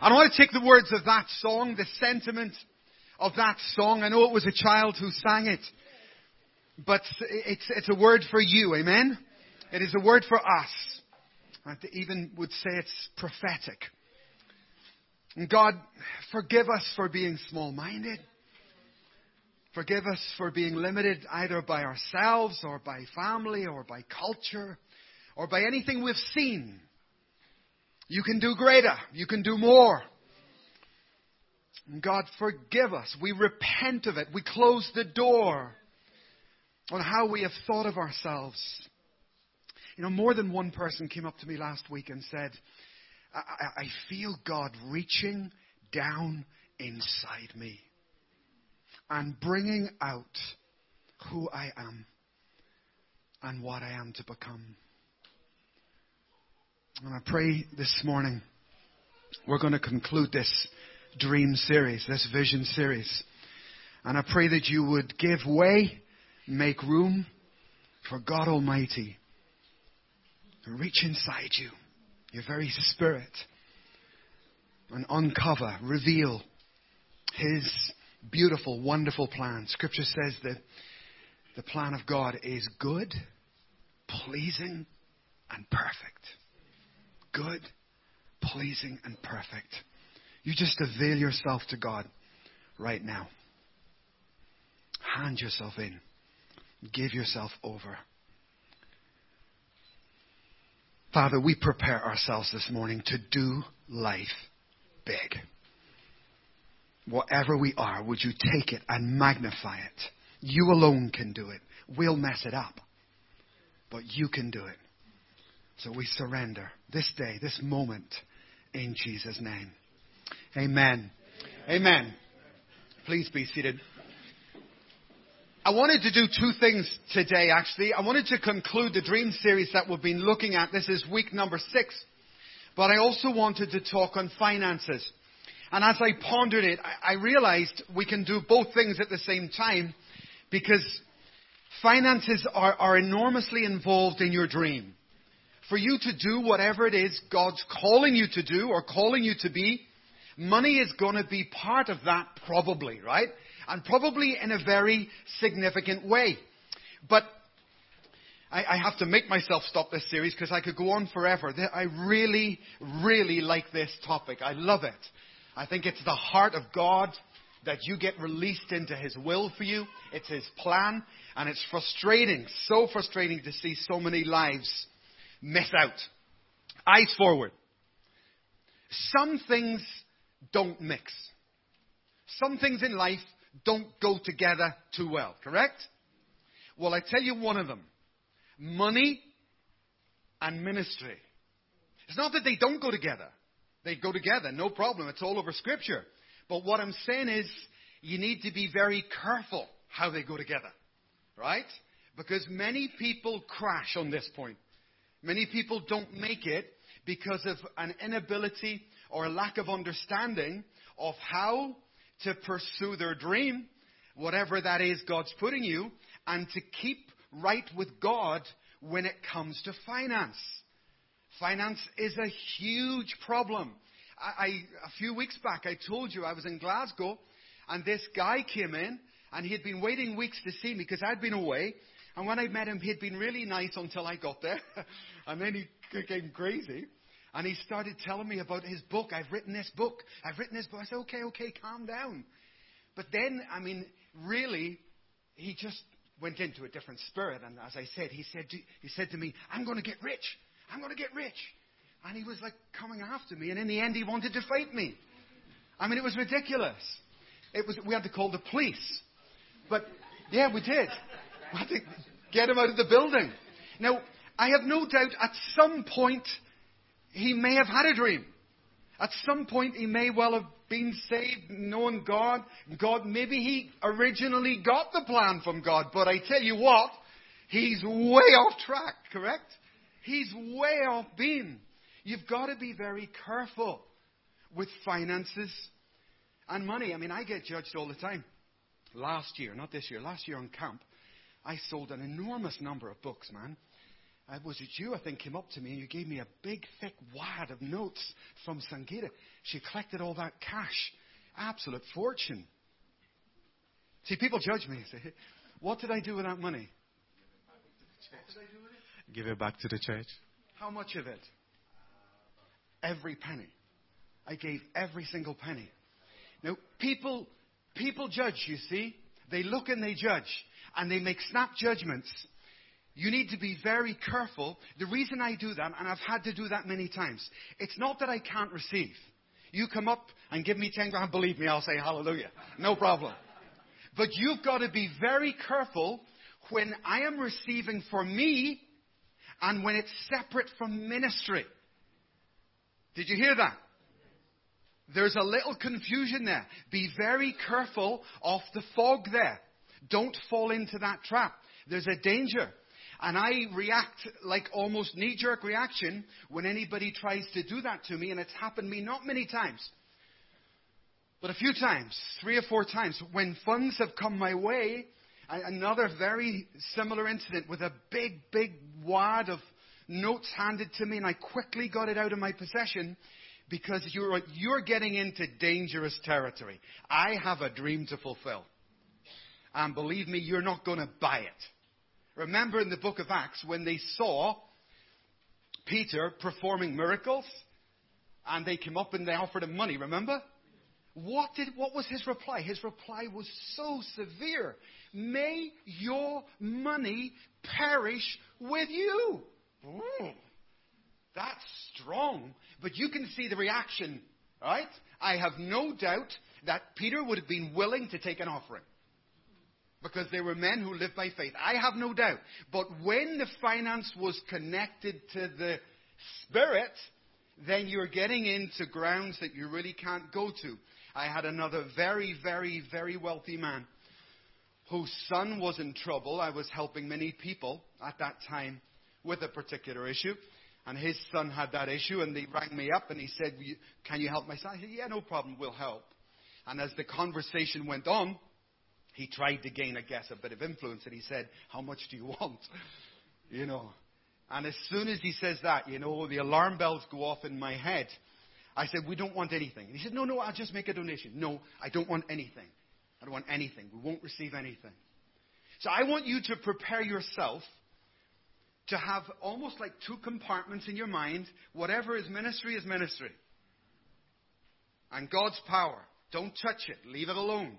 And I want to take the words of that song, the sentiment of that song. I know it was a child who sang it, but it's, it's a word for you, amen? It is a word for us. I even would say it's prophetic. And God, forgive us for being small minded. Forgive us for being limited either by ourselves or by family or by culture or by anything we've seen. You can do greater. You can do more. God, forgive us. We repent of it. We close the door on how we have thought of ourselves. You know, more than one person came up to me last week and said, I, I feel God reaching down inside me and bringing out who I am and what I am to become. And I pray this morning we're going to conclude this dream series, this vision series. And I pray that you would give way, make room for God Almighty to reach inside you, your very spirit, and uncover, reveal His beautiful, wonderful plan. Scripture says that the plan of God is good, pleasing, and perfect. Good, pleasing, and perfect. You just avail yourself to God right now. Hand yourself in. Give yourself over. Father, we prepare ourselves this morning to do life big. Whatever we are, would you take it and magnify it? You alone can do it. We'll mess it up. But you can do it. So we surrender this day, this moment, in Jesus' name. Amen. Amen. Please be seated. I wanted to do two things today, actually. I wanted to conclude the dream series that we've been looking at. This is week number six. But I also wanted to talk on finances. And as I pondered it, I realized we can do both things at the same time because finances are, are enormously involved in your dream. For you to do whatever it is God's calling you to do or calling you to be, money is going to be part of that probably, right? And probably in a very significant way. But I, I have to make myself stop this series because I could go on forever. I really, really like this topic. I love it. I think it's the heart of God that you get released into His will for you. It's His plan. And it's frustrating, so frustrating to see so many lives miss out. Eyes forward. Some things don't mix. Some things in life don't go together too well, correct? Well, I tell you one of them. Money and ministry. It's not that they don't go together. They go together, no problem. It's all over Scripture. But what I'm saying is, you need to be very careful how they go together. Right? Because many people crash on this point. Many people don't make it because of an inability or a lack of understanding of how to pursue their dream, whatever that is God's putting you, and to keep right with God when it comes to finance. Finance is a huge problem. I, I, a few weeks back, I told you I was in Glasgow, and this guy came in, and he had been waiting weeks to see me because I'd been away. And when I met him, he'd been really nice until I got there. and then he became crazy. And he started telling me about his book. I've written this book. I've written this book. I said, okay, okay, calm down. But then, I mean, really, he just went into a different spirit. And as I said, he said to, he said to me, I'm going to get rich. I'm going to get rich. And he was like coming after me. And in the end, he wanted to fight me. I mean, it was ridiculous. It was, we had to call the police. But yeah, we did. Get him out of the building. Now, I have no doubt at some point he may have had a dream. At some point he may well have been saved, known God. God, maybe he originally got the plan from God. But I tell you what, he's way off track, correct? He's way off beam. You've got to be very careful with finances and money. I mean, I get judged all the time. Last year, not this year, last year on camp, I sold an enormous number of books, man. uh, was it you, I think, came up to me and you gave me a big, thick wad of notes from Sangeeta. She collected all that cash. Absolute fortune. See, people judge me. Say, what did I do with that money? Give it back to the church. How much of it? Every penny. I gave every single penny. Now, people, people judge, you see. They look and they judge. And they make snap judgments. You need to be very careful. The reason I do that, and I've had to do that many times, it's not that I can't receive. You come up and give me 10 grand, believe me, I'll say hallelujah. No problem. But you've got to be very careful when I am receiving for me and when it's separate from ministry. Did you hear that? There's a little confusion there. Be very careful of the fog there. Don't fall into that trap. There's a danger. And I react like almost knee jerk reaction when anybody tries to do that to me, and it's happened to me not many times, but a few times, three or four times, when funds have come my way. Another very similar incident with a big, big wad of notes handed to me, and I quickly got it out of my possession because you're, you're getting into dangerous territory. I have a dream to fulfill. And believe me, you're not going to buy it. Remember in the book of Acts when they saw Peter performing miracles and they came up and they offered him money, remember? What did, what was his reply? His reply was so severe. May your money perish with you. Ooh, that's strong. But you can see the reaction, right? I have no doubt that Peter would have been willing to take an offering because they were men who lived by faith. I have no doubt. But when the finance was connected to the Spirit, then you're getting into grounds that you really can't go to. I had another very, very, very wealthy man whose son was in trouble. I was helping many people at that time with a particular issue. And his son had that issue, and he rang me up and he said, Can you help my son? I said, Yeah, no problem, we'll help. And as the conversation went on, he tried to gain, I guess, a bit of influence, and he said, How much do you want? You know. And as soon as he says that, you know, the alarm bells go off in my head. I said, We don't want anything. And he said, No, no, I'll just make a donation. No, I don't want anything. I don't want anything. We won't receive anything. So I want you to prepare yourself to have almost like two compartments in your mind. Whatever is ministry is ministry. And God's power. Don't touch it. Leave it alone.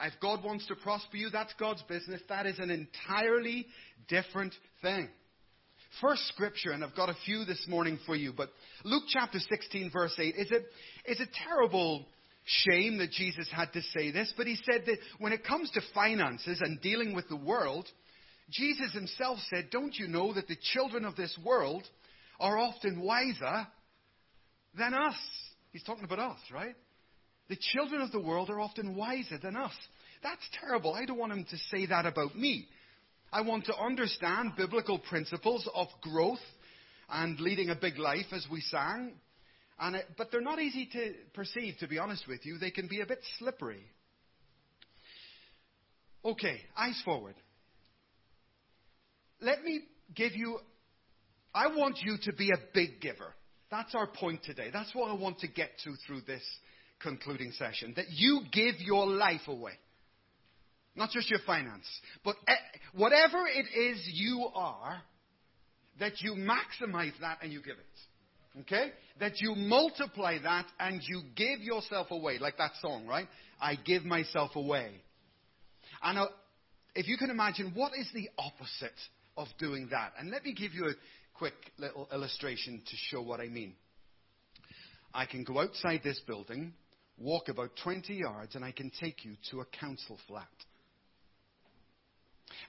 If God wants to prosper you, that's God's business. That is an entirely different thing. First scripture, and I've got a few this morning for you, but Luke chapter 16, verse 8, is it is a terrible shame that Jesus had to say this, but he said that when it comes to finances and dealing with the world, Jesus himself said, Don't you know that the children of this world are often wiser than us? He's talking about us, right? The children of the world are often wiser than us. That's terrible. I don't want him to say that about me. I want to understand biblical principles of growth and leading a big life, as we sang. It, but they're not easy to perceive, to be honest with you. They can be a bit slippery. Okay, eyes forward. Let me give you, I want you to be a big giver. That's our point today. That's what I want to get to through this concluding session that you give your life away. Not just your finance, but eh, whatever it is you are, that you maximize that and you give it. Okay? That you multiply that and you give yourself away, like that song, right? I give myself away. And uh, if you can imagine, what is the opposite of doing that? And let me give you a quick little illustration to show what I mean. I can go outside this building walk about 20 yards and I can take you to a council flat.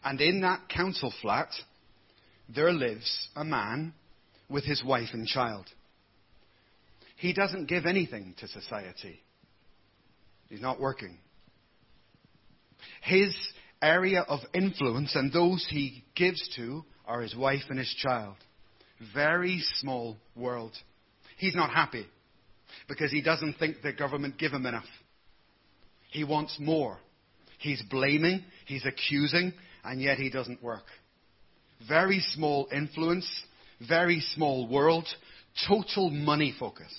And in that council flat, there lives a man with his wife and child. He doesn't give anything to society. He's not working. His area of influence and those he gives to are his wife and his child. Very small world. He's not happy because he doesn't think the government give him enough. He wants more. He's blaming, he's accusing, and yet he doesn't work. very small influence, very small world, total money focus.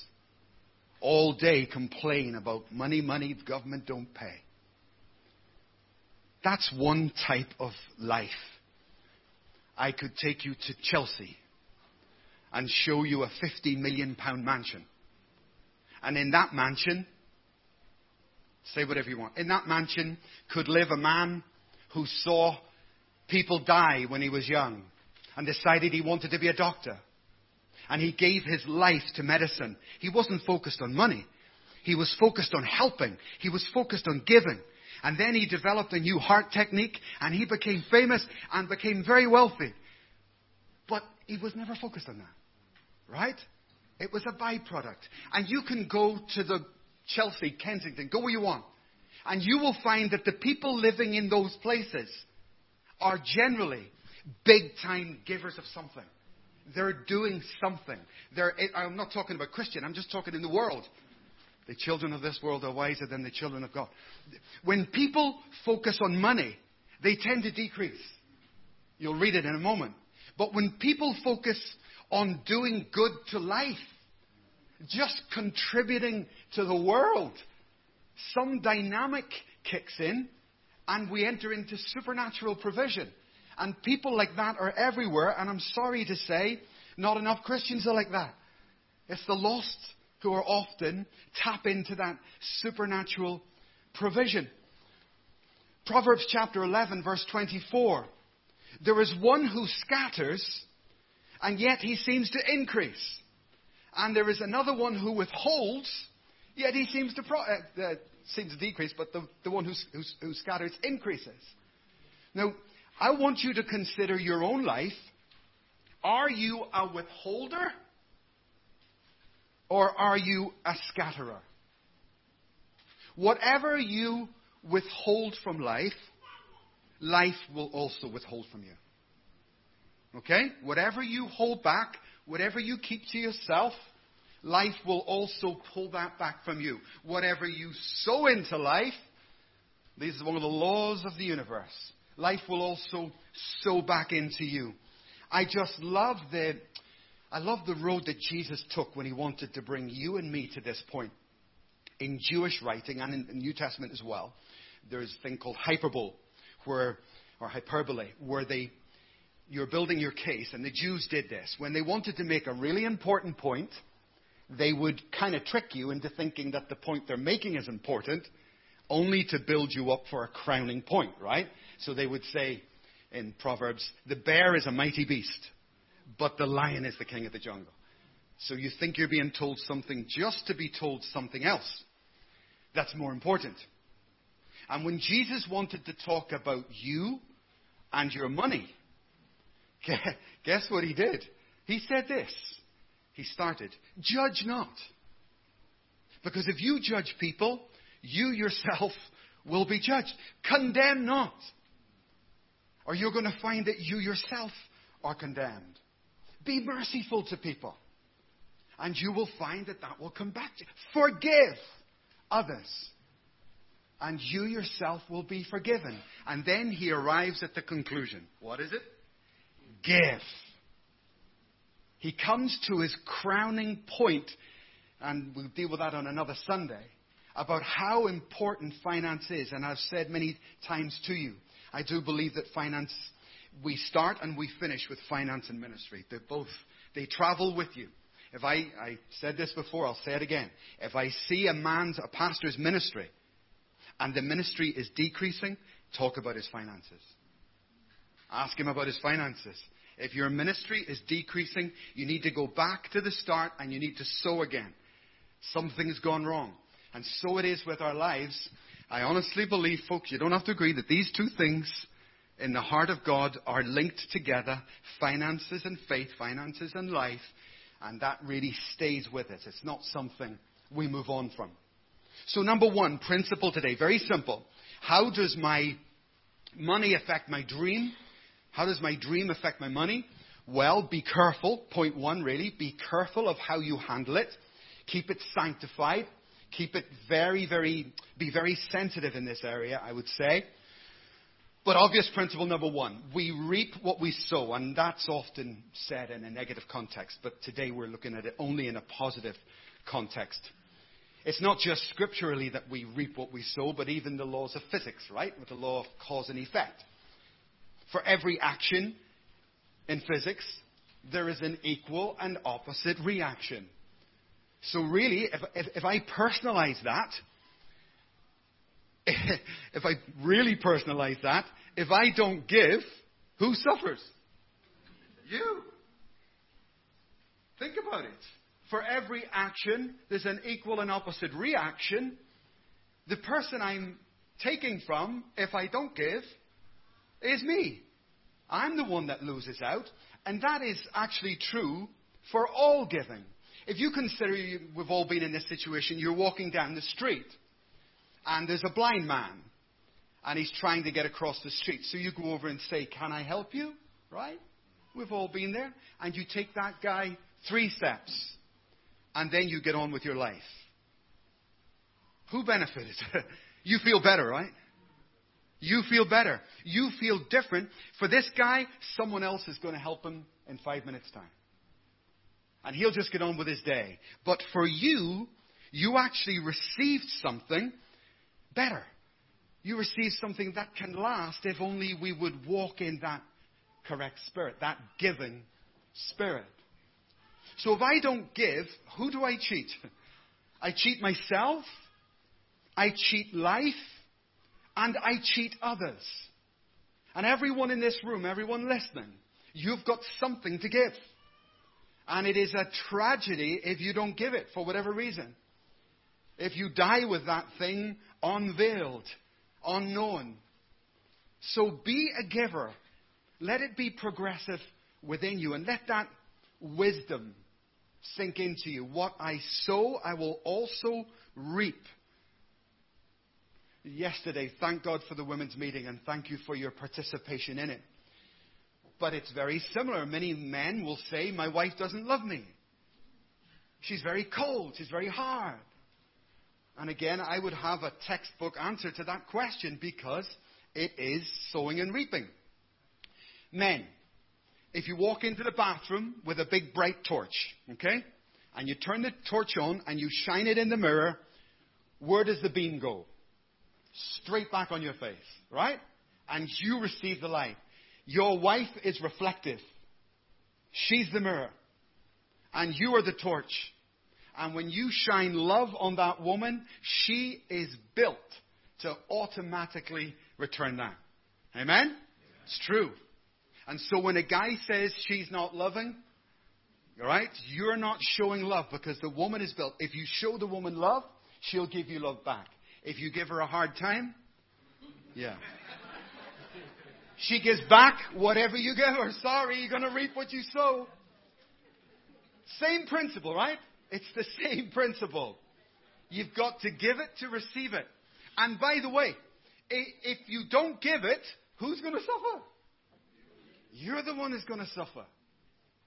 All day complain about money, money, government don't pay. That's one type of life. I could take you to Chelsea and show you a 50 million pound mansion. And in that mansion, say whatever you want, in that mansion could live a man who saw people die when he was young and decided he wanted to be a doctor. And he gave his life to medicine. He wasn't focused on money. He was focused on helping. He was focused on giving. And then he developed a new heart technique and he became famous and became very wealthy. But he was never focused on that. Right? It was a byproduct. And you can go to the Chelsea, Kensington, go where you want. And you will find that the people living in those places are generally big time givers of something. They're doing something. They're, I'm not talking about Christian, I'm just talking in the world. The children of this world are wiser than the children of God. When people focus on money, they tend to decrease. You'll read it in a moment. But when people focus on doing good to life, just contributing to the world, some dynamic kicks in and we enter into supernatural provision. And people like that are everywhere, and I'm sorry to say, not enough Christians are like that. It's the lost who are often tap into that supernatural provision. Proverbs chapter 11, verse 24. There is one who scatters, and yet he seems to increase. And there is another one who withholds, yet he seems to, pro- uh, uh, seems to decrease, but the, the one who scatters increases. Now, I want you to consider your own life. Are you a withholder? Or are you a scatterer? Whatever you withhold from life, life will also withhold from you. Okay? Whatever you hold back, whatever you keep to yourself, life will also pull that back from you. Whatever you sow into life, this is one of the laws of the universe. Life will also sow back into you. I just love the, I love the road that Jesus took when he wanted to bring you and me to this point. In Jewish writing and in the New Testament as well, there's a thing called hyperbole, where, or hyperbole, where they, you're building your case, and the Jews did this. When they wanted to make a really important point, they would kind of trick you into thinking that the point they're making is important, only to build you up for a crowning point, right? So they would say in Proverbs, the bear is a mighty beast, but the lion is the king of the jungle. So you think you're being told something just to be told something else. That's more important. And when Jesus wanted to talk about you and your money, guess what he did? He said this. He started, judge not. Because if you judge people, you yourself will be judged. Condemn not or you're going to find that you yourself are condemned. Be merciful to people. And you will find that that will come back to you. Forgive others. And you yourself will be forgiven. And then he arrives at the conclusion. What is it? Give. He comes to his crowning point, and we'll deal with that on another Sunday, about how important finance is. And I've said many times to you I do believe that finance, we start and we finish with finance and ministry. They both, they travel with you. If I, I said this before, I'll say it again. If I see a man's, a pastor's ministry, and the ministry is decreasing, talk about his finances. Ask him about his finances. If your ministry is decreasing, you need to go back to the start and you need to sow again. Something's gone wrong. And so it is with our lives. I honestly believe, folks, you don't have to agree that these two things in the heart of God are linked together finances and faith, finances and life, and that really stays with us. It's not something we move on from. So, number one, principle today, very simple. How does my money affect my dream? How does my dream affect my money? Well, be careful. Point one, really. Be careful of how you handle it. Keep it sanctified. Keep it very, very, be very sensitive in this area, I would say. But obvious principle number one, we reap what we sow, and that's often said in a negative context, but today we're looking at it only in a positive context. It's not just scripturally that we reap what we sow, but even the laws of physics, right? With the law of cause and effect. For every action in physics, there is an equal and opposite reaction. So really, if, if, if I personalize that, if I really personalize that, if I don't give, who suffers? You. Think about it. For every action, there's an equal and opposite reaction. The person I'm taking from, if I don't give, is me. I'm the one that loses out. And that is actually true for all giving. If you consider we've all been in this situation, you're walking down the street and there's a blind man and he's trying to get across the street. So you go over and say, Can I help you? Right? We've all been there. And you take that guy three steps and then you get on with your life. Who benefited? you feel better, right? You feel better. You feel different. For this guy, someone else is going to help him in five minutes' time. And he'll just get on with his day. But for you, you actually received something better. You received something that can last if only we would walk in that correct spirit, that giving spirit. So if I don't give, who do I cheat? I cheat myself, I cheat life, and I cheat others. And everyone in this room, everyone listening, you've got something to give. And it is a tragedy if you don't give it for whatever reason. If you die with that thing unveiled, unknown. So be a giver. Let it be progressive within you and let that wisdom sink into you. What I sow, I will also reap. Yesterday, thank God for the women's meeting and thank you for your participation in it. But it's very similar. Many men will say, My wife doesn't love me. She's very cold. She's very hard. And again, I would have a textbook answer to that question because it is sowing and reaping. Men, if you walk into the bathroom with a big bright torch, okay, and you turn the torch on and you shine it in the mirror, where does the beam go? Straight back on your face, right? And you receive the light. Your wife is reflective. She's the mirror. And you are the torch. And when you shine love on that woman, she is built to automatically return that. Amen? Yeah. It's true. And so when a guy says she's not loving, right, you're not showing love because the woman is built. If you show the woman love, she'll give you love back. If you give her a hard time, yeah. She gives back whatever you give her. Sorry, you're going to reap what you sow. Same principle, right? It's the same principle. You've got to give it to receive it. And by the way, if you don't give it, who's going to suffer? You're the one who's going to suffer.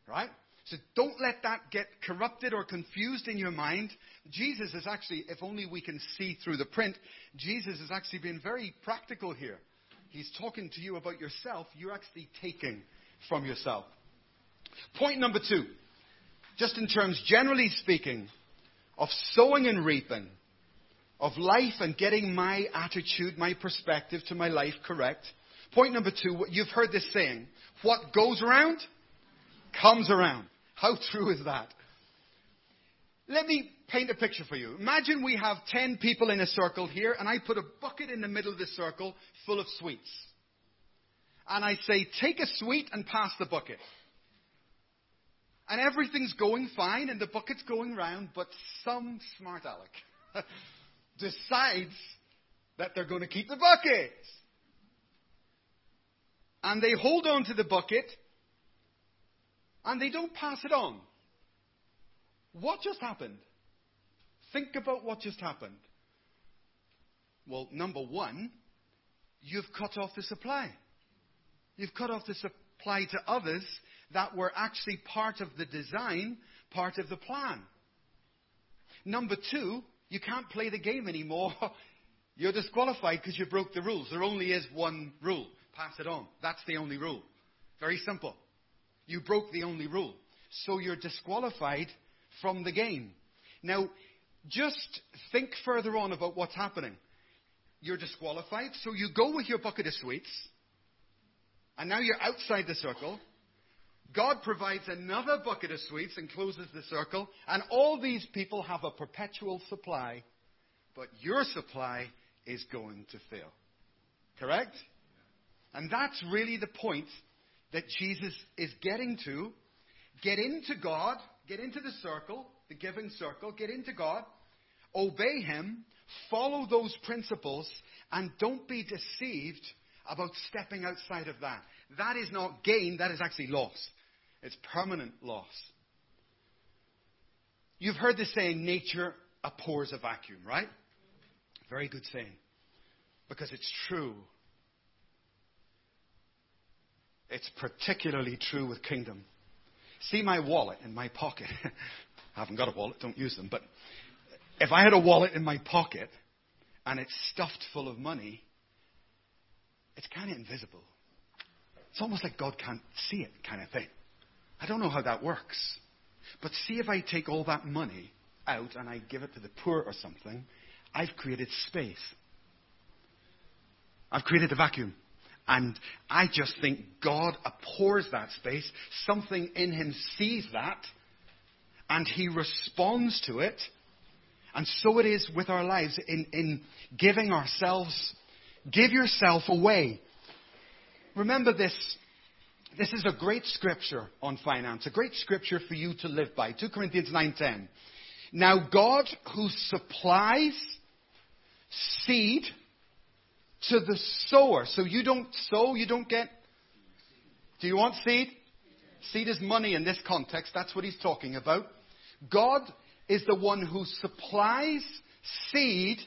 Right? So don't let that get corrupted or confused in your mind. Jesus is actually, if only we can see through the print, Jesus is actually been very practical here. He's talking to you about yourself. You're actually taking from yourself. Point number two just in terms, generally speaking, of sowing and reaping, of life and getting my attitude, my perspective to my life correct. Point number two, you've heard this saying, what goes around comes around. How true is that? Let me paint a picture for you. Imagine we have 10 people in a circle here, and I put a bucket in the middle of the circle full of sweets. And I say, take a sweet and pass the bucket and everything's going fine and the bucket's going round, but some smart aleck decides that they're going to keep the bucket. And they hold on to the bucket and they don't pass it on. What just happened? Think about what just happened. Well, number one, you've cut off the supply. You've cut off the supply to others that were actually part of the design, part of the plan. Number two, you can't play the game anymore. You're disqualified because you broke the rules. There only is one rule pass it on. That's the only rule. Very simple. You broke the only rule. So you're disqualified from the game. Now, just think further on about what's happening. You're disqualified, so you go with your bucket of sweets, and now you're outside the circle. God provides another bucket of sweets and closes the circle, and all these people have a perpetual supply, but your supply is going to fail. Correct? And that's really the point that Jesus is getting to. Get into God, get into the circle, the giving circle, get into God, obey Him, follow those principles, and don't be deceived about stepping outside of that. That is not gain, that is actually loss. It's permanent loss. You've heard the saying, nature abhors a vacuum, right? Very good saying. Because it's true. It's particularly true with kingdom. See my wallet in my pocket. I haven't got a wallet, don't use them. But if I had a wallet in my pocket and it's stuffed full of money, it's kind of invisible. It's almost like God can't see it, kind of thing. I don't know how that works. But see if I take all that money out and I give it to the poor or something, I've created space. I've created a vacuum. And I just think God abhors that space. Something in him sees that and he responds to it. And so it is with our lives in, in giving ourselves. Give yourself away. Remember this this is a great scripture on finance, a great scripture for you to live by. 2 Corinthians 9:10. Now God who supplies seed to the sower. So you don't sow, you don't get Do you want seed? Seed is money in this context. That's what he's talking about. God is the one who supplies seed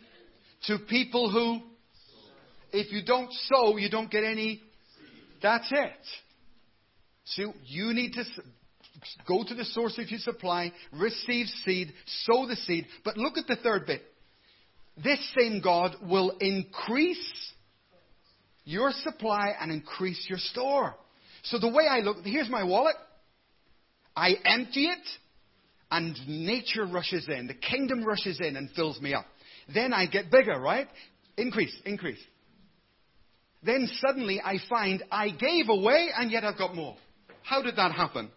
to people who if you don't sow, you don't get any. That's it. So you need to go to the source of your supply, receive seed, sow the seed. But look at the third bit. This same God will increase your supply and increase your store. So the way I look, here's my wallet. I empty it and nature rushes in. The kingdom rushes in and fills me up. Then I get bigger, right? Increase, increase. Then suddenly I find I gave away and yet I've got more. How did that happen?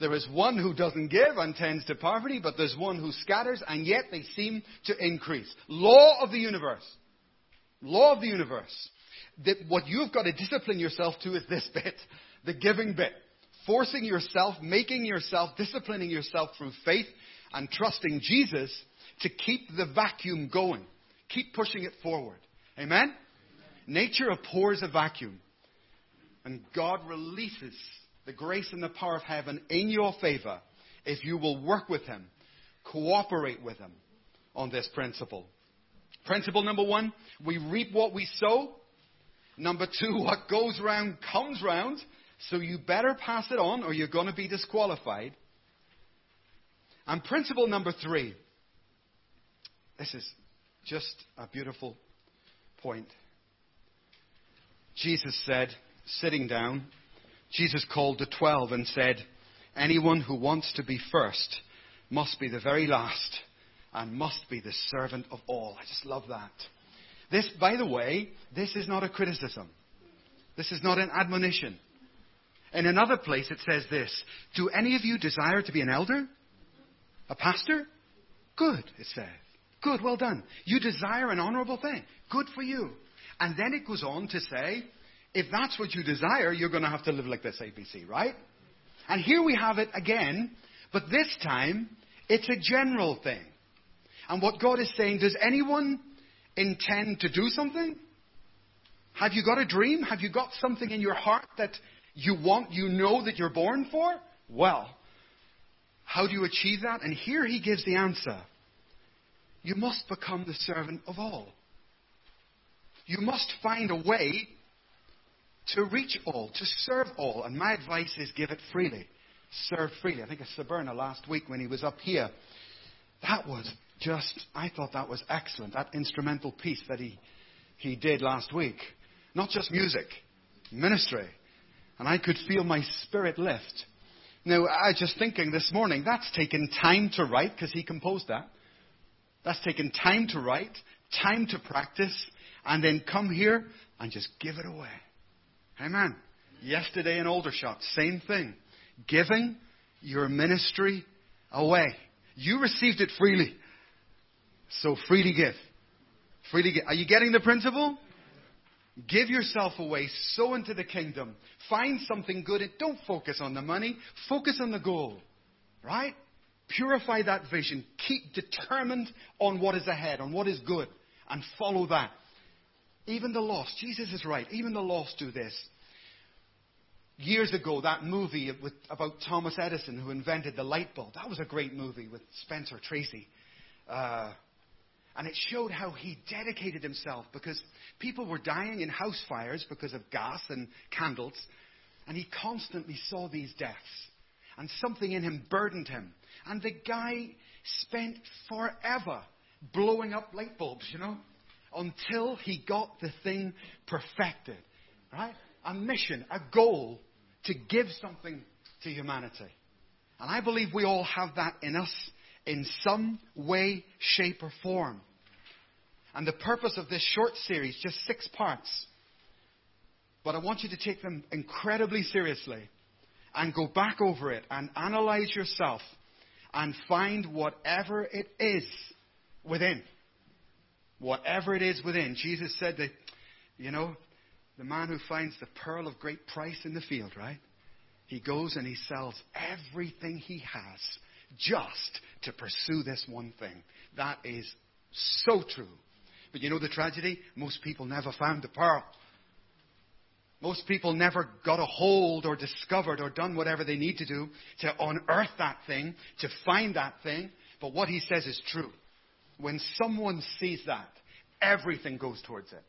There is one who doesn't give and tends to poverty, but there's one who scatters and yet they seem to increase. Law of the universe. Law of the universe. That what you've got to discipline yourself to is this bit, the giving bit. Forcing yourself, making yourself, disciplining yourself through faith and trusting Jesus to keep the vacuum going. Keep pushing it forward. Amen? Amen. Nature abhors a vacuum. And God releases the grace and the power of heaven in your favor if you will work with Him, cooperate with Him on this principle. Principle number one, we reap what we sow. Number two, what goes round comes round. So you better pass it on or you're going to be disqualified. And principle number three, this is just a beautiful point. Jesus said, sitting down, Jesus called the twelve and said, Anyone who wants to be first must be the very last and must be the servant of all. I just love that. This, by the way, this is not a criticism. This is not an admonition. In another place it says this Do any of you desire to be an elder? A pastor? Good, it says. Good, well done. You desire an honorable thing. Good for you. And then it goes on to say, if that's what you desire, you're going to have to live like this ABC, right? And here we have it again, but this time it's a general thing. And what God is saying, does anyone intend to do something? Have you got a dream? Have you got something in your heart that you want, you know that you're born for? Well, how do you achieve that? And here he gives the answer. You must become the servant of all. You must find a way to reach all, to serve all. And my advice is give it freely. Serve freely. I think of Saberna last week when he was up here. That was just, I thought that was excellent. That instrumental piece that he, he did last week. Not just music, Ministry. And I could feel my spirit lift. Now, I was just thinking this morning, that's taken time to write, because he composed that. That's taken time to write, time to practice, and then come here and just give it away. Amen. Yesterday in Aldershot, same thing. Giving your ministry away. You received it freely. So freely give. Freely give. Are you getting the principle? Give yourself away, sow into the kingdom. Find something good. and Don't focus on the money. Focus on the goal. Right? Purify that vision. Keep determined on what is ahead, on what is good, and follow that. Even the lost, Jesus is right. Even the lost do this. Years ago, that movie with, about Thomas Edison who invented the light bulb, that was a great movie with Spencer Tracy. Uh, and it showed how he dedicated himself because people were dying in house fires because of gas and candles. And he constantly saw these deaths. And something in him burdened him. And the guy spent forever blowing up light bulbs, you know, until he got the thing perfected. Right? A mission, a goal to give something to humanity. And I believe we all have that in us in some way, shape, or form. And the purpose of this short series, just six parts, but I want you to take them incredibly seriously and go back over it and analyze yourself and find whatever it is within. Whatever it is within. Jesus said that, you know, the man who finds the pearl of great price in the field, right? He goes and he sells everything he has just to pursue this one thing. That is so true. But you know the tragedy? Most people never found the pearl. Most people never got a hold or discovered or done whatever they need to do to unearth that thing, to find that thing. But what he says is true. When someone sees that, everything goes towards it.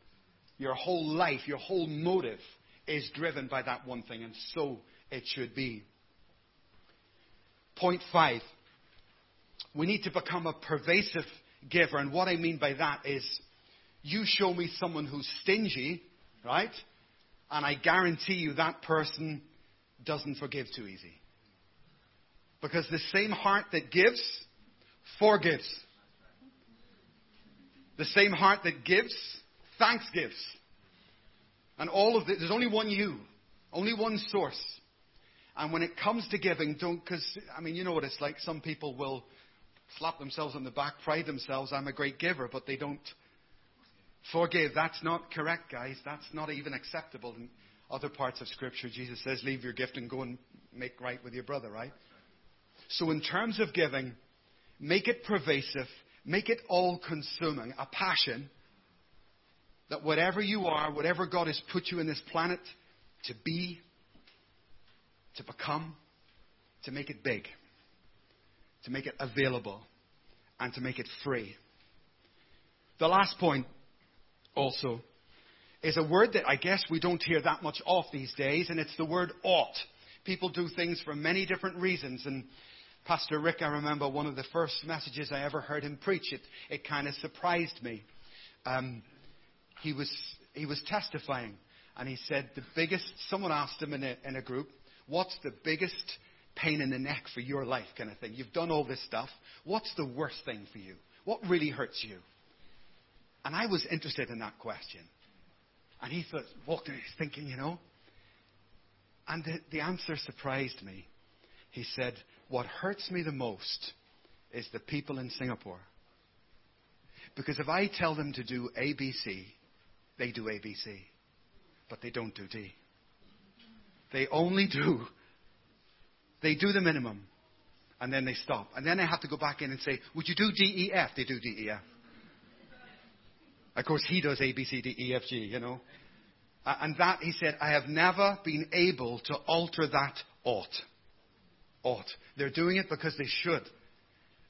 Your whole life, your whole motive is driven by that one thing, and so it should be. Point five. We need to become a pervasive giver, and what I mean by that is you show me someone who's stingy, right? And I guarantee you that person doesn't forgive too easy. Because the same heart that gives, forgives. The same heart that gives, thanks gives. And all of this, there's only one you, only one source. And when it comes to giving, don't, because, I mean, you know what it's like. Some people will slap themselves on the back, pride themselves, I'm a great giver, but they don't forgive. That's not correct, guys. That's not even acceptable in other parts of Scripture. Jesus says, leave your gift and go and make right with your brother, right? So, in terms of giving, make it pervasive, make it all consuming, a passion that whatever you are, whatever God has put you in this planet to be, to become, to make it big, to make it available, and to make it free. The last point also is a word that I guess we don't hear that much of these days, and it's the word ought. People do things for many different reasons, and Pastor Rick, I remember one of the first messages I ever heard him preach. It, it kind of surprised me. Um, he was, he was testifying, and he said the biggest, someone asked him in a, in a group, what's the biggest pain in the neck for your life kind of thing? You've done all this stuff. What's the worst thing for you? What really hurts you? And I was interested in that question. And he thought, walked in, he's thinking, you know. And the, the answer surprised me. He said, What hurts me the most is the people in Singapore. Because if I tell them to do ABC, they do ABC, but they don't do D. They only do, they do the minimum, and then they stop. And then I have to go back in and say, Would you do DEF? They do DEF. Of course, he does A, B, C, D, E, F, G, you know. And that, he said, I have never been able to alter that ought. Ought. They're doing it because they should.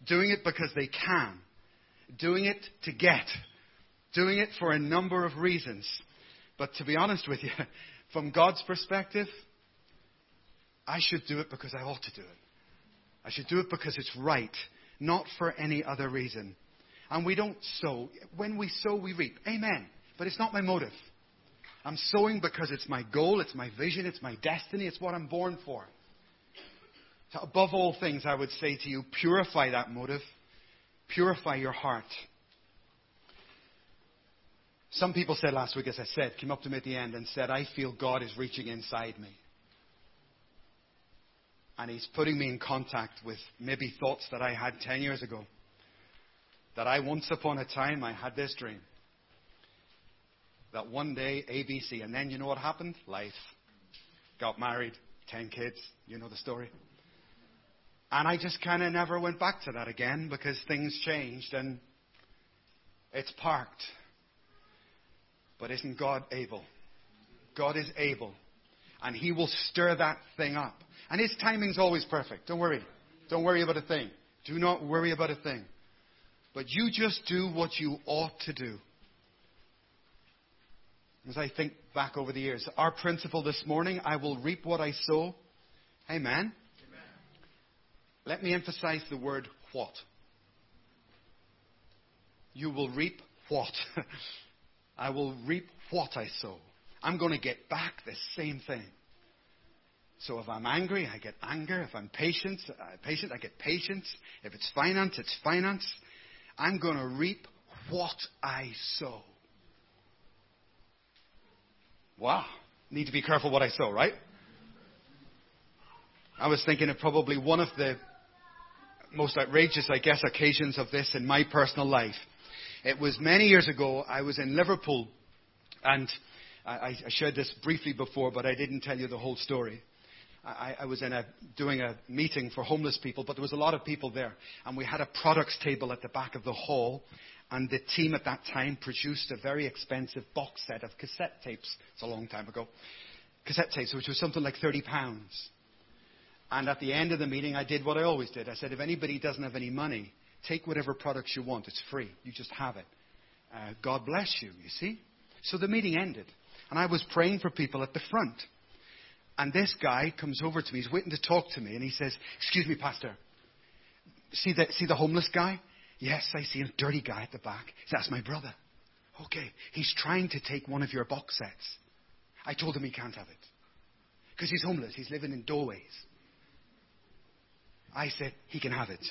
Doing it because they can. Doing it to get doing it for a number of reasons. But to be honest with you, from God's perspective, I should do it because I ought to do it. I should do it because it's right, not for any other reason. And we don't sow. When we sow, we reap. Amen. But it's not my motive. I'm sowing because it's my goal, it's my vision, it's my destiny, it's what I'm born for. So above all things, I would say to you, purify that motive, purify your heart. Some people said last week, as I said, came up to me at the end and said, I feel God is reaching inside me. And He's putting me in contact with maybe thoughts that I had 10 years ago. That I once upon a time, I had this dream. That one day, ABC, and then you know what happened? Life. Got married, 10 kids, you know the story. And I just kind of never went back to that again because things changed and it's parked. But isn't God able? God is able. And He will stir that thing up. And His timing's always perfect. Don't worry. Don't worry about a thing. Do not worry about a thing. But you just do what you ought to do. As I think back over the years, our principle this morning, I will reap what I sow. Amen. Let me emphasize the word what. You will reap what? I will reap what I sow. I'm going to get back the same thing. So if I'm angry, I get anger. If I'm patient, uh, patient, I get patience. If it's finance, it's finance. I'm going to reap what I sow. Wow. Need to be careful what I sow, right? I was thinking of probably one of the most outrageous, I guess, occasions of this in my personal life. It was many years ago. I was in Liverpool, and I, I shared this briefly before, but I didn't tell you the whole story. I, I was in a, doing a meeting for homeless people, but there was a lot of people there, and we had a products table at the back of the hall, and the team at that time produced a very expensive box set of cassette tapes. It's a long time ago. Cassette tapes, which was something like 30 pounds. And at the end of the meeting, I did what I always did. I said, if anybody doesn't have any money, take whatever products you want. It's free. You just have it. Uh, God bless you, you see? So the meeting ended. And I was praying for people at the front. And this guy comes over to me. He's waiting to talk to me. And he says, Excuse me, Pastor. See the, see the homeless guy? Yes, I see a dirty guy at the back. Says, That's my brother. Okay. He's trying to take one of your box sets. I told him he can't have it. Because he's homeless. He's living in doorways. I said, he can have it.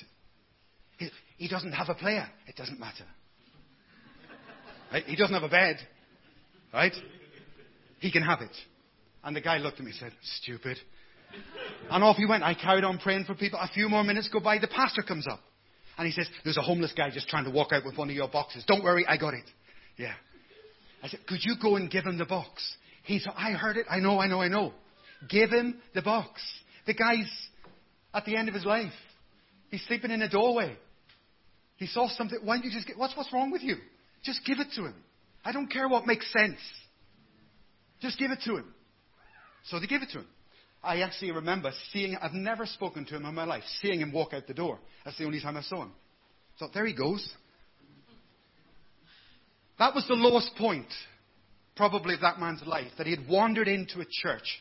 He, doesn't have a player. It doesn't matter. Right? He doesn't have a bed. Right? He can have it. And the guy looked at me and said, stupid. And off he went. I carried on praying for people. A few more minutes go by. The pastor comes up. And he says, there's a homeless guy just trying to walk out with one of your boxes. Don't worry, I got it. Yeah. I said, could you go and give him the box? He said, I heard it. I know, I know, I know. Give him the box. The guy's at the end of his life. He's sleeping in a doorway. He saw something. Why don't you just get, what's, what's wrong with you? Just give it to him. I don't care what makes sense. Just give it to him. So they give it to him. I actually remember seeing, I've never spoken to him in my life, seeing him walk out the door. That's the only time I saw him. So there he goes. That was the lowest point, probably, of that man's life, that he had wandered into a church,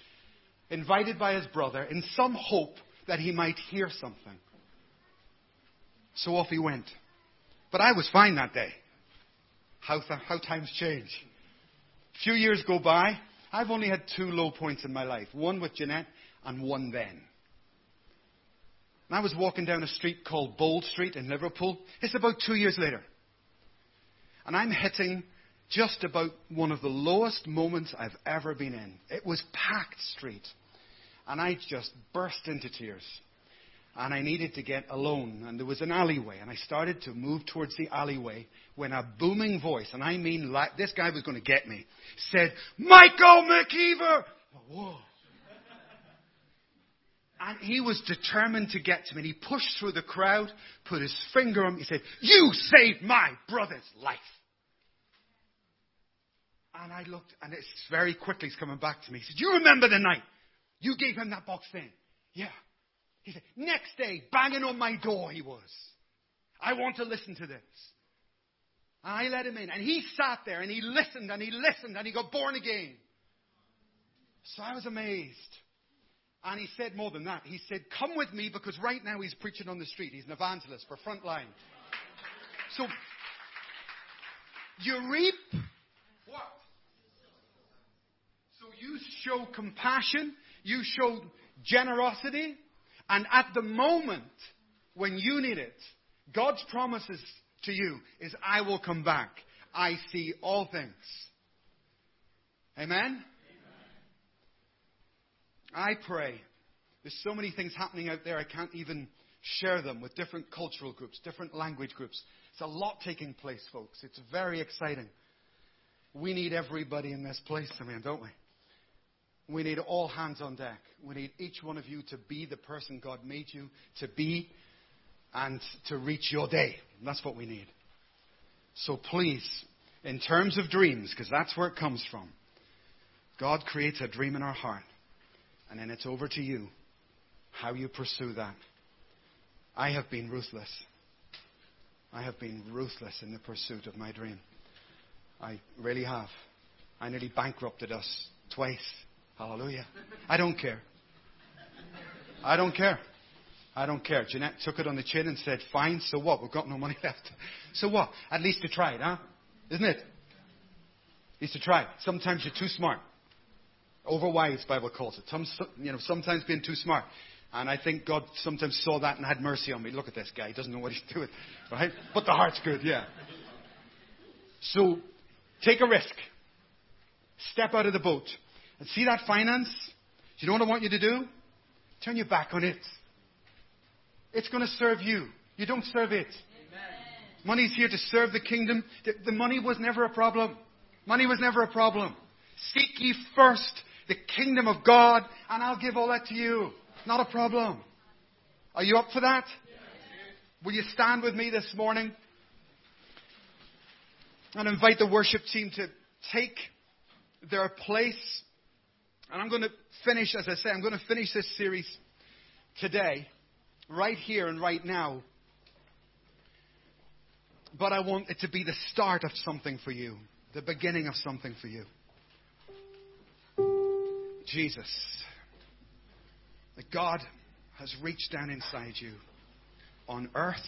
invited by his brother, in some hope that he might hear something. So off he went. But I was fine that day. How, th- how times change. A few years go by. I've only had two low points in my life one with Jeanette and one then. And I was walking down a street called Bold Street in Liverpool. It's about two years later. And I'm hitting just about one of the lowest moments I've ever been in. It was packed street. And I just burst into tears. And I needed to get alone. And there was an alleyway. And I started to move towards the alleyway when a booming voice, and I mean like this guy was going to get me, said, Michael McKeever! Whoa. And he was determined to get to me. And he pushed through the crowd, put his finger on me. He said, You saved my brother's life. And I looked, and it's very quickly he's coming back to me. He said, You remember the night you gave him that box then? Yeah. He said, next day, banging on my door he was. I want to listen to this. And I let him in. And he sat there and he listened and he listened and he got born again. So I was amazed. And he said more than that. He said, Come with me because right now he's preaching on the street. He's an evangelist for Frontline. So you reap what? So you show compassion, you showed generosity, and at the moment when you need it, God's promises to you is, I will come back. I see all things. Amen? Amen? I pray. There's so many things happening out there, I can't even share them with different cultural groups, different language groups. It's a lot taking place, folks. It's very exciting. We need everybody in this place, I mean, don't we? We need all hands on deck. We need each one of you to be the person God made you to be and to reach your day. That's what we need. So please, in terms of dreams, because that's where it comes from, God creates a dream in our heart, and then it's over to you how you pursue that. I have been ruthless. I have been ruthless in the pursuit of my dream. I really have. I nearly bankrupted us twice. Hallelujah. I don't care. I don't care. I don't care. Jeanette took it on the chin and said, Fine, so what? We've got no money left. So what? At least you tried, huh? Isn't it? At least you tried. Sometimes you're too smart. Overwise, Bible calls it. Some, you know, sometimes being too smart. And I think God sometimes saw that and had mercy on me. Look at this guy. He doesn't know what he's doing. Right? But the heart's good, yeah. So, take a risk. Step out of the boat. And see that finance? Do you know what I want you to do? Turn your back on it. It's going to serve you. You don't serve it. Amen. Money's here to serve the kingdom. The, the money was never a problem. Money was never a problem. Seek ye first the kingdom of God, and I'll give all that to you. Not a problem. Are you up for that? Will you stand with me this morning? And invite the worship team to take their place. And I'm going to finish, as I say, I'm going to finish this series today, right here and right now. But I want it to be the start of something for you, the beginning of something for you. Jesus that God has reached down inside you, unearthed,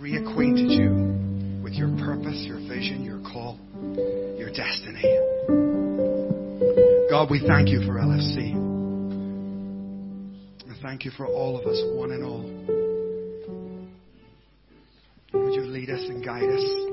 reacquainted you with your purpose, your vision, your call, your destiny. God, we thank you for LFC. And thank you for all of us, one and all. Would you lead us and guide us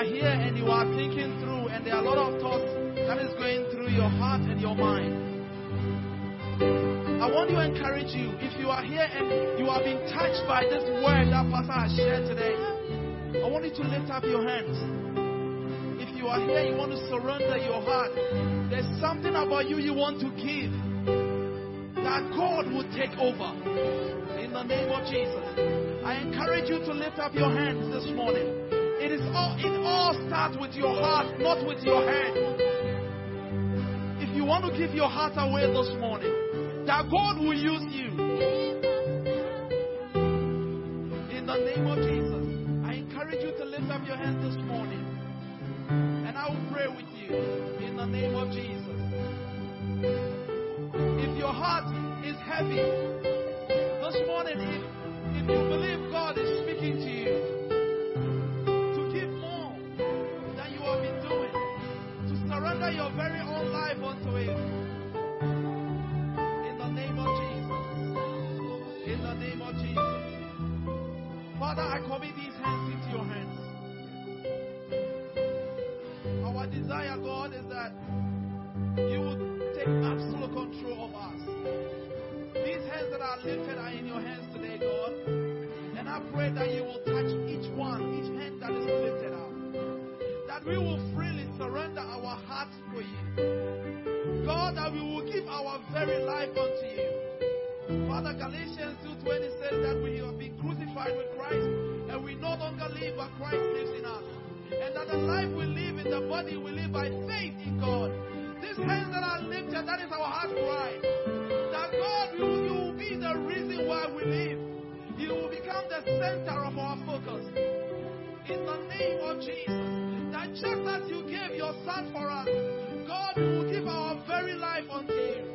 are here and you are thinking through, and there are a lot of thoughts that is going through your heart and your mind. I want to encourage you, if you are here and you have been touched by this word that Pastor has shared today, I want you to lift up your hands. If you are here, you want to surrender your heart. There's something about you you want to give that God will take over. In the name of Jesus. I encourage you to lift up your hands this morning. It is all it all starts with your heart, not with your head. If you want to give your heart away this morning, that God will use you. In the name of Jesus. I encourage you to lift up your hand this morning. And I will pray with you. In the name of Jesus. If your heart is heavy this morning, if, if you believe God your very own life unto Him, in the name of Jesus, in the name of Jesus, Father, I commit these hands into your hands. Our desire, God, is that you would take absolute control of us. These hands that are lifted are in your hands today, God. And I pray that you will touch each one, each hand that is lifted up. That we will freely surrender our hearts for you. God, that we will give our very life unto you. Father, Galatians 2.20 says that we have been crucified with Christ and we no longer live, but Christ lives in us. And that the life we live in the body, we live by faith in God. These hands that are lifted, that is our heart cry. That God, you, you will be the reason why we live. You will become the center of our focus. In the name of Jesus. That just as you gave your son for us, God, will give our very life unto you.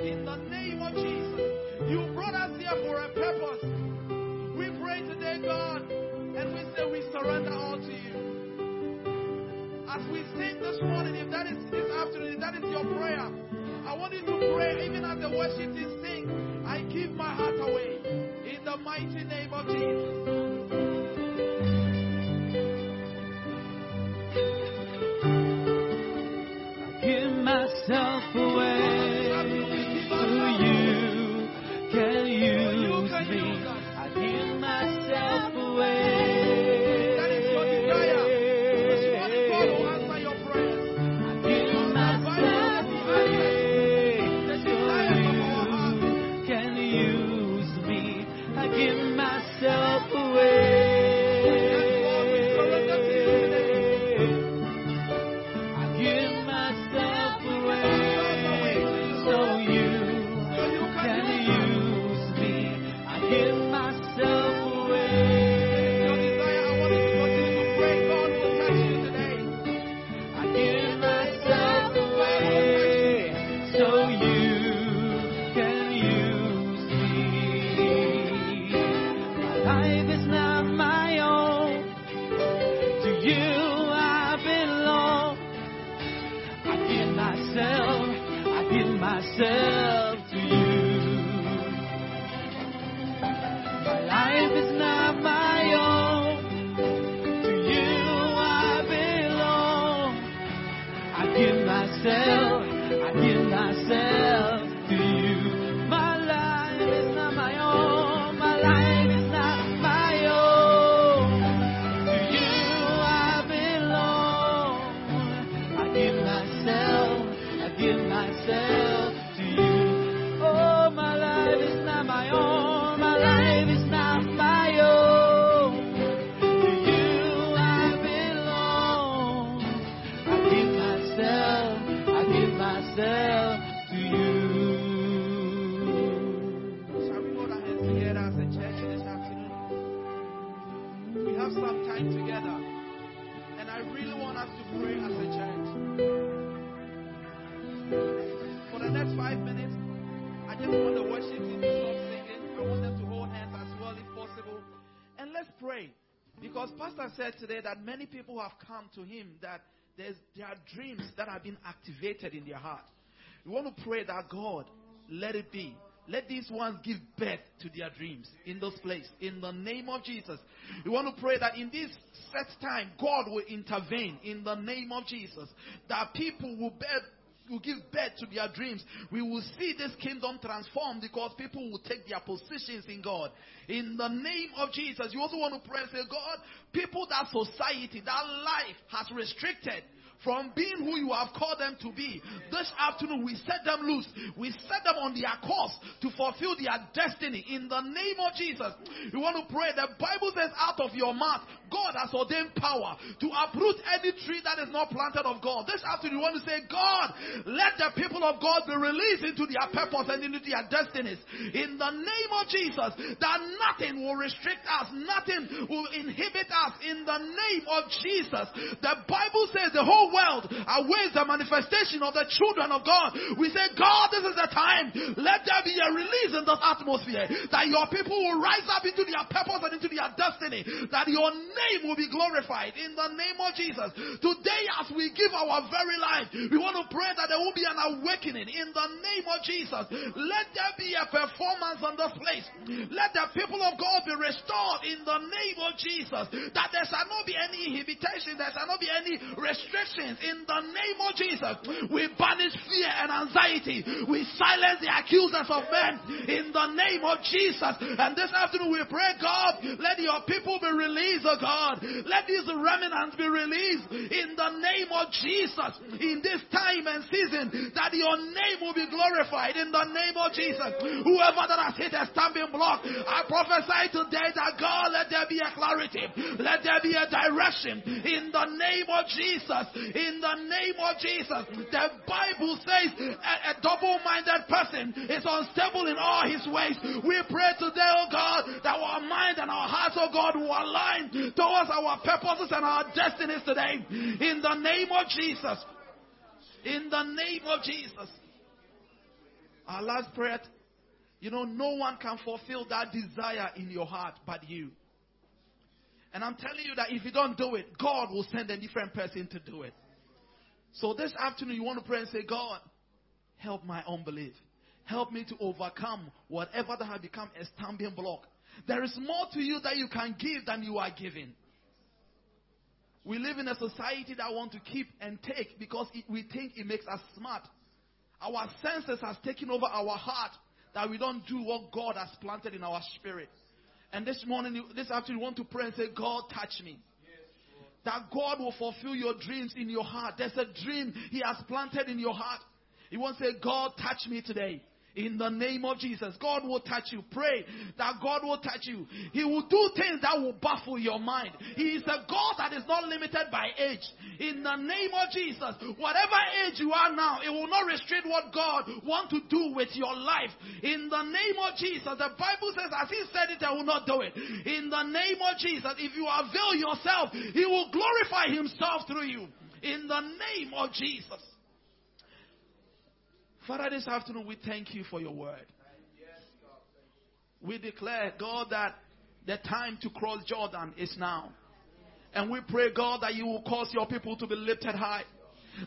In the name of Jesus. You brought us here for a purpose. We pray today, God, and we say we surrender all to you. As we sing this morning, if that is this afternoon, if that is your prayer, I want you to pray even as the worship is sing. I give my heart away in the mighty name of Jesus. Give Pastor said today that many people have come to him that there's, there are dreams that have been activated in their heart. We want to pray that God, let it be. Let these ones give birth to their dreams in those places. In the name of Jesus. We want to pray that in this set time, God will intervene in the name of Jesus. That people will bear will give birth to their dreams. We will see this kingdom transformed because people will take their positions in God. In the name of Jesus, you also want to pray and say, God, people that society, that life has restricted from being who you have called them to be. This afternoon, we set them loose. We set them on their course to fulfill their destiny in the name of Jesus. We want to pray. The Bible says, out of your mouth, God has ordained power to uproot any tree that is not planted of God. This afternoon, we want to say, God, let the people of God be released into their purpose and into their destinies. In the name of Jesus, that nothing will restrict us, nothing will inhibit us. In the name of Jesus, the Bible says the whole world awaits the manifestation of the children of God. We say, God, this is the time. Let there be a release in this atmosphere that your people will rise up into their purpose and into their destiny, that your name will be glorified in the name of Jesus. Today, as we give our very life, we want to pray that there will be an awakening in the name of Jesus. Let there be a performance on this place. Let the people of God be restored in the name of Jesus. That there shall not be any inhibition, there shall not be any in the name of Jesus. We banish fear and anxiety. We silence the accusers of men in the name of Jesus. And this afternoon we pray, God, let your people be released, oh God. Let these remnants be released in the name of Jesus in this time and season that your name will be glorified in the name of Jesus. Whoever that has hit a stumbling block, I prophesy today that God, let there be a clarity. Let there be a direction in the name of Jesus. In the name of Jesus. The Bible says a, a double-minded person is unstable in all his ways. We pray today, oh God, that our mind and our hearts, oh God, will align towards our purposes and our destinies today. In the name of Jesus. In the name of Jesus. Our last prayer, you know, no one can fulfill that desire in your heart but you. And I'm telling you that if you don't do it, God will send a different person to do it. So this afternoon, you want to pray and say, God, help my unbelief. Help me to overcome whatever that has become a stumbling block. There is more to you that you can give than you are giving. We live in a society that want to keep and take because it, we think it makes us smart. Our senses has taken over our heart that we don't do what God has planted in our spirit. And this morning, this afternoon, you want to pray and say, God, touch me. That God will fulfill your dreams in your heart. There's a dream He has planted in your heart. You want to say, God, touch me today. In the name of Jesus, God will touch you. Pray that God will touch you. He will do things that will baffle your mind. He is a God that is not limited by age. In the name of Jesus, whatever age you are now, it will not restrict what God wants to do with your life. In the name of Jesus, the Bible says, as He said it, I will not do it. In the name of Jesus, if you avail yourself, He will glorify Himself through you. In the name of Jesus. Father, this afternoon we thank you for your word. We declare, God, that the time to cross Jordan is now. And we pray, God, that you will cause your people to be lifted high.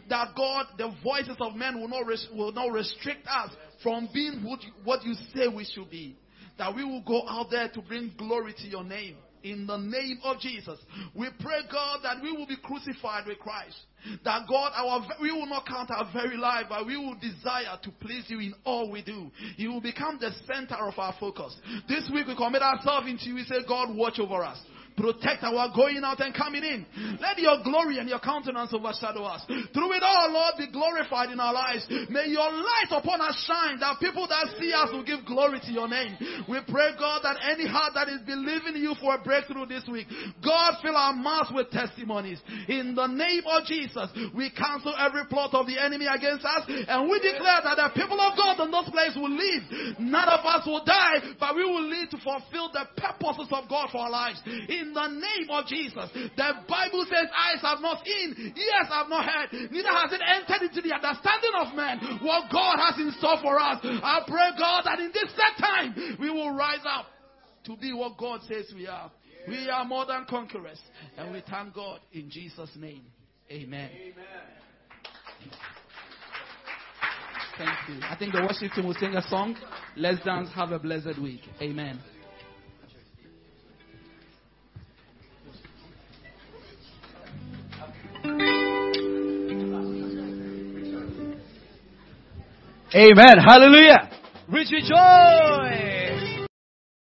That God, the voices of men will not, res- will not restrict us from being what you, what you say we should be. That we will go out there to bring glory to your name. In the name of Jesus, we pray, God, that we will be crucified with Christ. That God, our we will not count our very life, but we will desire to please you in all we do. You will become the center of our focus. This week we commit ourselves into you. We say, God, watch over us. Protect our going out and coming in. Let your glory and your countenance overshadow us. Through it all, Lord, be glorified in our lives. May your light upon us shine that people that see us will give glory to your name. We pray, God, that any heart that is believing you for a breakthrough this week, God, fill our mouths with testimonies. In the name of Jesus, we cancel every plot of the enemy against us and we declare that the people of God in this place will live. None of us will die, but we will live to fulfill the purposes of God for our lives. In the name of Jesus, the Bible says, eyes have not seen, ears have not heard, neither has it entered into the understanding of man what God has in store for us. I pray, God, that in this set time we will rise up to be what God says we are. We are more than conquerors, and we thank God in Jesus' name. Amen. Thank you. I think the worship team will sing a song. Let's dance. Have a blessed week. Amen. Amen. Hallelujah. Rich joy.